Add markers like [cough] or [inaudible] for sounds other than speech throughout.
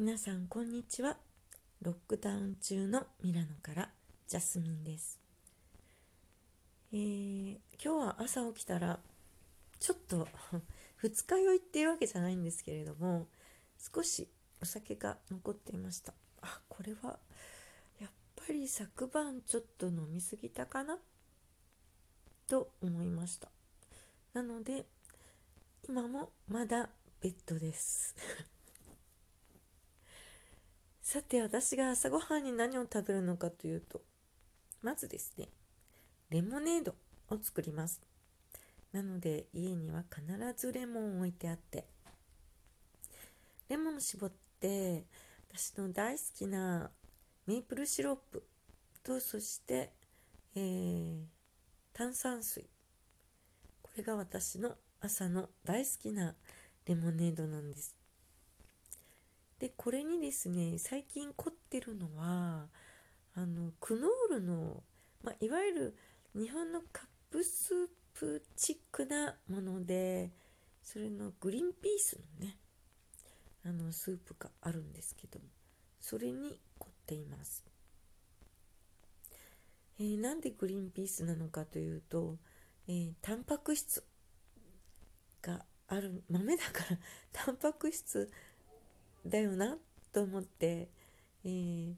皆さんこんにちは。ロックダウン中のミラノからジャスミンです、えー、今日は朝起きたらちょっと [laughs] 二日酔いっていうわけじゃないんですけれども少しお酒が残っていました。あこれはやっぱり昨晩ちょっと飲みすぎたかな？と思いました。なので今もまだベッドです。[laughs] さて私が朝ごはんに何を食べるのかというとまずですねレモネードを作ります。なので家には必ずレモンを置いてあってレモンを絞って私の大好きなメープルシロップとそして、えー、炭酸水。これが私の朝の大好きなレモネードなんです。でこれにですね最近凝ってるのはあのクノールの、まあ、いわゆる日本のカップスープチックなものでそれのグリーンピースのねあのスープがあるんですけどもそれに凝っています、えー、なんでグリーンピースなのかというと、えー、タンパク質がある豆だからタンパク質だよなと思って、えー、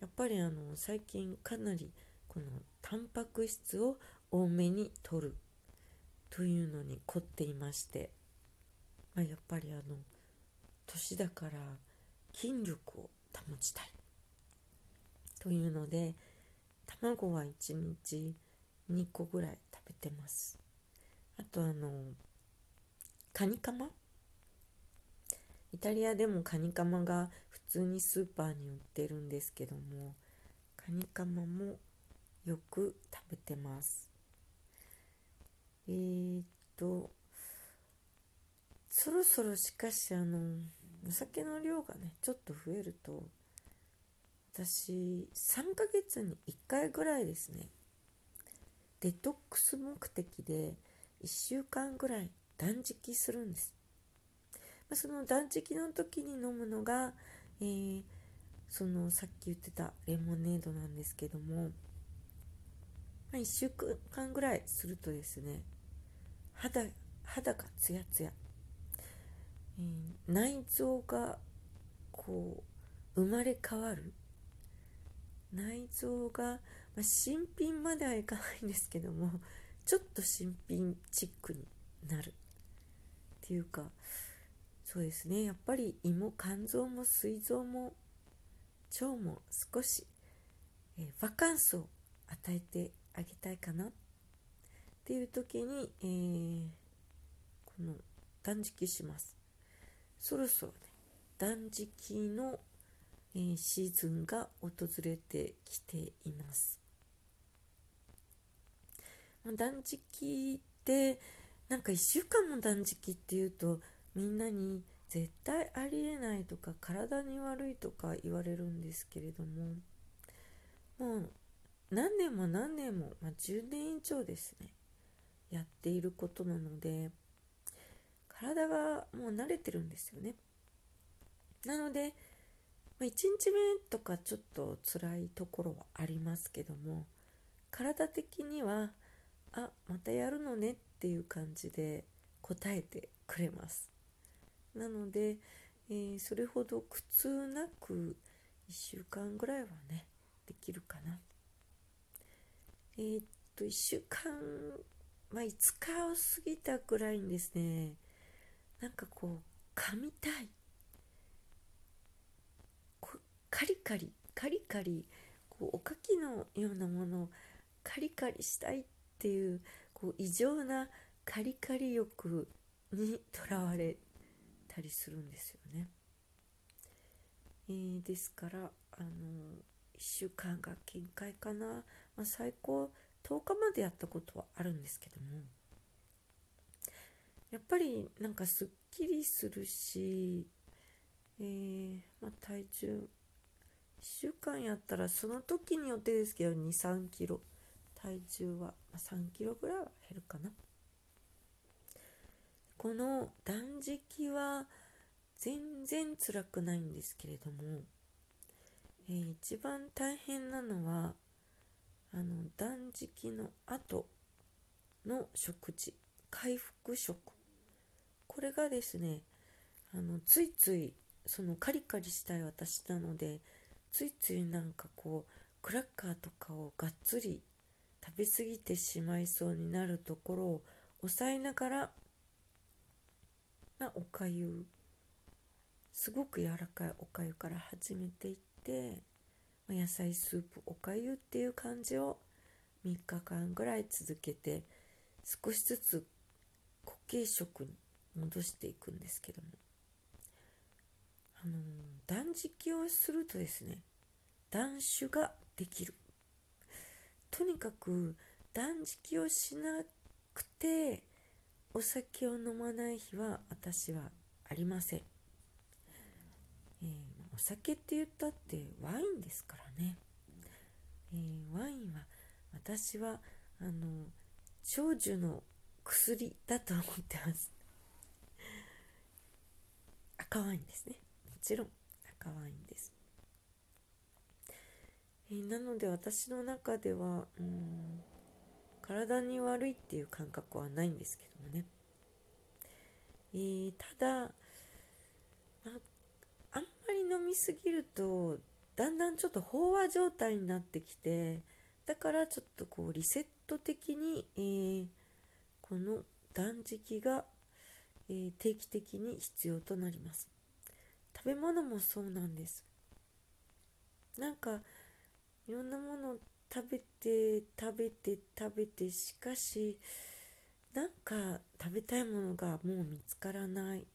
やっぱりあの最近かなりこのタンパク質を多めに摂るというのに凝っていまして、まあ、やっぱりあの年だから筋力を保ちたいというので卵は1日2個ぐらい食べてます。あとあのカニカマイタリアでもカニカマが普通にスーパーに売ってるんですけどもカニカマもよく食べてます。えー、っとそろそろしかしあのお酒の量がねちょっと増えると私3ヶ月に1回ぐらいですねデトックス目的で1週間ぐらい断食するんです。その断食の時に飲むのが、えー、そのさっき言ってたレモネードなんですけども、まあ、1週間ぐらいするとですね肌肌がツヤツヤ、えー、内臓がこう生まれ変わる。内臓が、まあ、新品まではいかないんですけどもちょっと新品チックになるっていうかそうですね。やっぱり胃も肝臓も膵臓も腸も少し、えー、バカンスを与えてあげたいかな。っていう時に、えー、この断食します。そろそろね断食の、えー、シーズンが訪れてきています。断食ってなんか1週間も断食っていうとみんなに絶対ありえないとか体に悪いとか言われるんですけれどももう何年も何年も、まあ、10年以上ですねやっていることなので体がもう慣れてるんですよね。なので、まあ、1日目とかちょっと辛いところはありますけども体的にはあまたやるのねっていう感じで答えてくれます。なので、えー、それほど苦痛なく1週間ぐらいはねできるかな。えー、っと1週間まあ5日を過ぎたぐらいにですねなんかこう噛みたい。カリカリカリカリこうおかきのようなものをカリカリしたいっていうこう異常なカリカリ欲にとらわれたりするんですよね。えー、ですからあの1週間が限界かな、まあ、最高10日までやったことはあるんですけどもやっぱりなんかすっきりするし、えー、まあ、体重1週間やったらその時によってですけど2 3キロ体重は3キロぐらいは減るかな。この断食は全然辛くないんですけれども、えー、一番大変なのはあの断食の後の食事回復食。これがですねあのついついそのカリカリしたい私なのでついついなんかこうクラッカーとかをがっつり食べ過ぎてしまいそうになるところを抑えながらなおかゆ。すごく柔らかいおかゆから始めていって野菜スープおかゆっていう感じを3日間ぐらい続けて少しずつ固形食に戻していくんですけども。あの断食をするとですね断酒ができる。とにかく断食をしなくてお酒を飲まない日は私はありません、えー、お酒って言ったってワインですからね、えー、ワインは私はあの長寿の薬だと思ってます。赤ワインですね。もちろん赤ワインです、えー、なので私の中ではうん体に悪いっていう感覚はないんですけどもね、えー、ただ、まあ、んまり飲みすぎるとだんだんちょっと飽和状態になってきてだからちょっとこうリセット的に、えー、この断食が、えー、定期的に必要となります。食べ物もそうなんです。なんかいろんなもの食べて食べて食べてしかしなんか食べたいものがもう見つからない。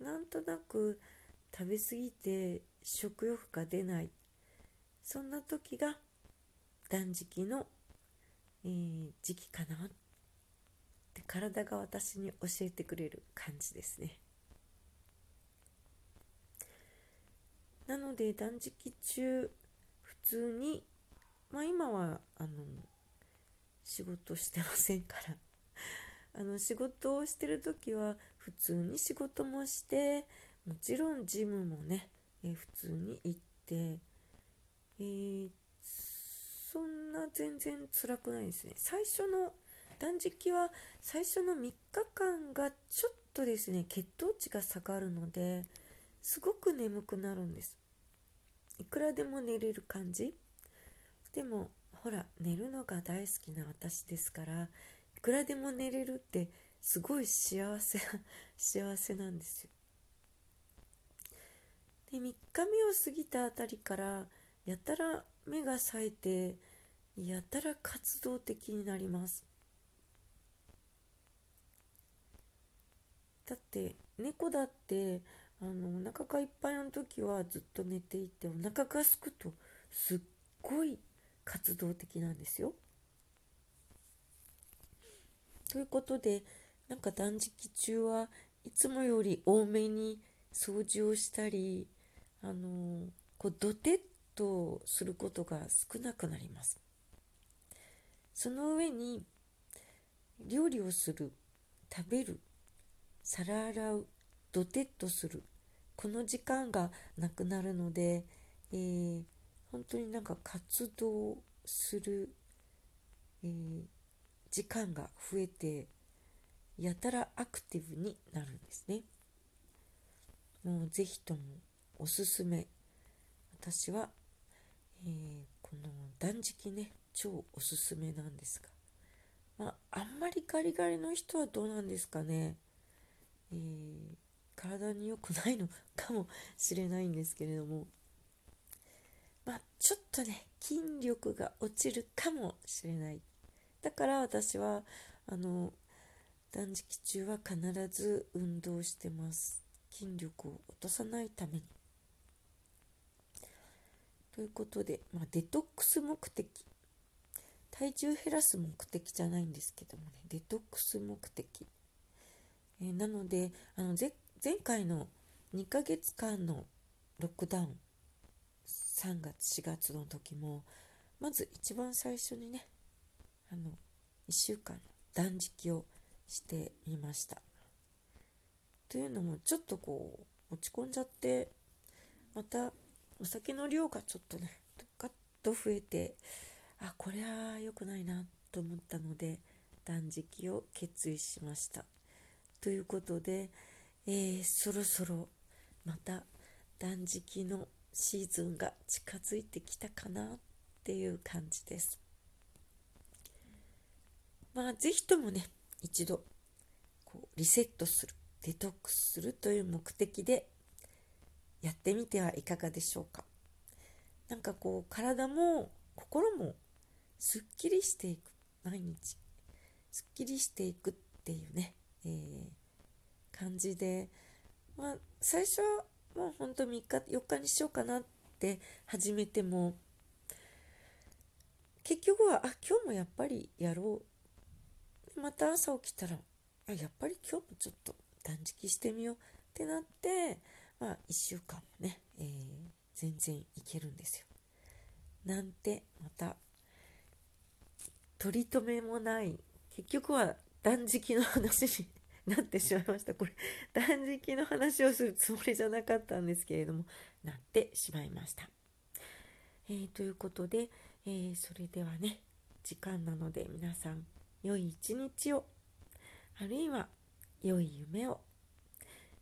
なんとなく食べ過ぎて食欲が出ない。そんな時が断食の、えー、時期かな。って体が私に教えてくれる感じですね。なので断食中普通にまあ今はあの仕事してませんから。[laughs] あの仕事をしてる時は普通に仕事もしてもちろんジムもね、え、普通に行って、えー、そんな全然辛くないですね。最初の断食は最初の3日間がちょっとですね血糖値が下がるのですごく眠くなるんです。いくらでも寝れる感じ。でもほら寝るのが大好きな私ですからいくらでも寝れるってすごい幸せ [laughs] 幸せなんですよ。で3日目を過ぎたあたりからやたら目が冴えてやたら活動的になります。だって猫だってあのお腹がいっぱいの時はずっと寝ていてお腹がすくとすっごい活動的なんですよ。ということでなんか断食中はいつもより多めに掃除をしたりあのこうドテッとすることが少なくなります。その上に料理をする食べる皿洗うドテッとするこの時間がなくなるので、えー、本当になんか活動する、えー、時間が増えてやたらアクティブになるんですね。もうぜひともおすすめ。私は、えー、この断食ね超おすすめなんですが、まあ、あんまりガリガリの人はどうなんですかね、えー、体に良くないのかもしれないんですけれども。まあちょっとね筋力が落ちるかもしれない。だから私はあの断食中は必ず運動してます。筋力を落とさないために。ということで、まあ、デトックス目的。体重減らす目的じゃないんですけどもね。デトックス目的、えー、なのであの前回の2ヶ月間のロックダウン3月4月の時もまず一番最初にねあの1週間断食をしてみました。というのもちょっとこう落ち込んじゃってまたお酒の量がちょっとねガッと増えてあこれは良くないなと思ったので断食を決意しました。ということで、えー、そろそろまた断食のシーズンが近づいてきたかなっていう感じです。まあ是非ともね一度こうリセットするデトックスするという目的でやってみてはいかがでしょうか。なんかこう体も心もすっきりしていく毎日すっきりしていくっていうね、えー、感じでまあ最初はもうほんと3日4日にしようかなって始めても結局はあ今日もやっぱりやろうまた朝起きたらあやっぱり今日もちょっと断食してみようってなってまあ1週間もね、えー、全然いけるんですよ。なんてまた取り留めもない結局は断食の話になってしまいましたこれ [laughs] 断食の話をするつもりじゃなかったんですけれどもなってしまいました。えー、ということで、えー、それではね時間なので皆さん良い一日をあるいは良い夢を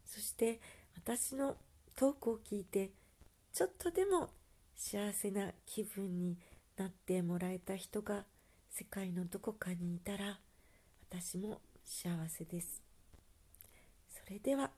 そして私のトークを聞いてちょっとでも幸せな気分になってもらえた人が世界のどこかにいたら私も幸せです。それでは。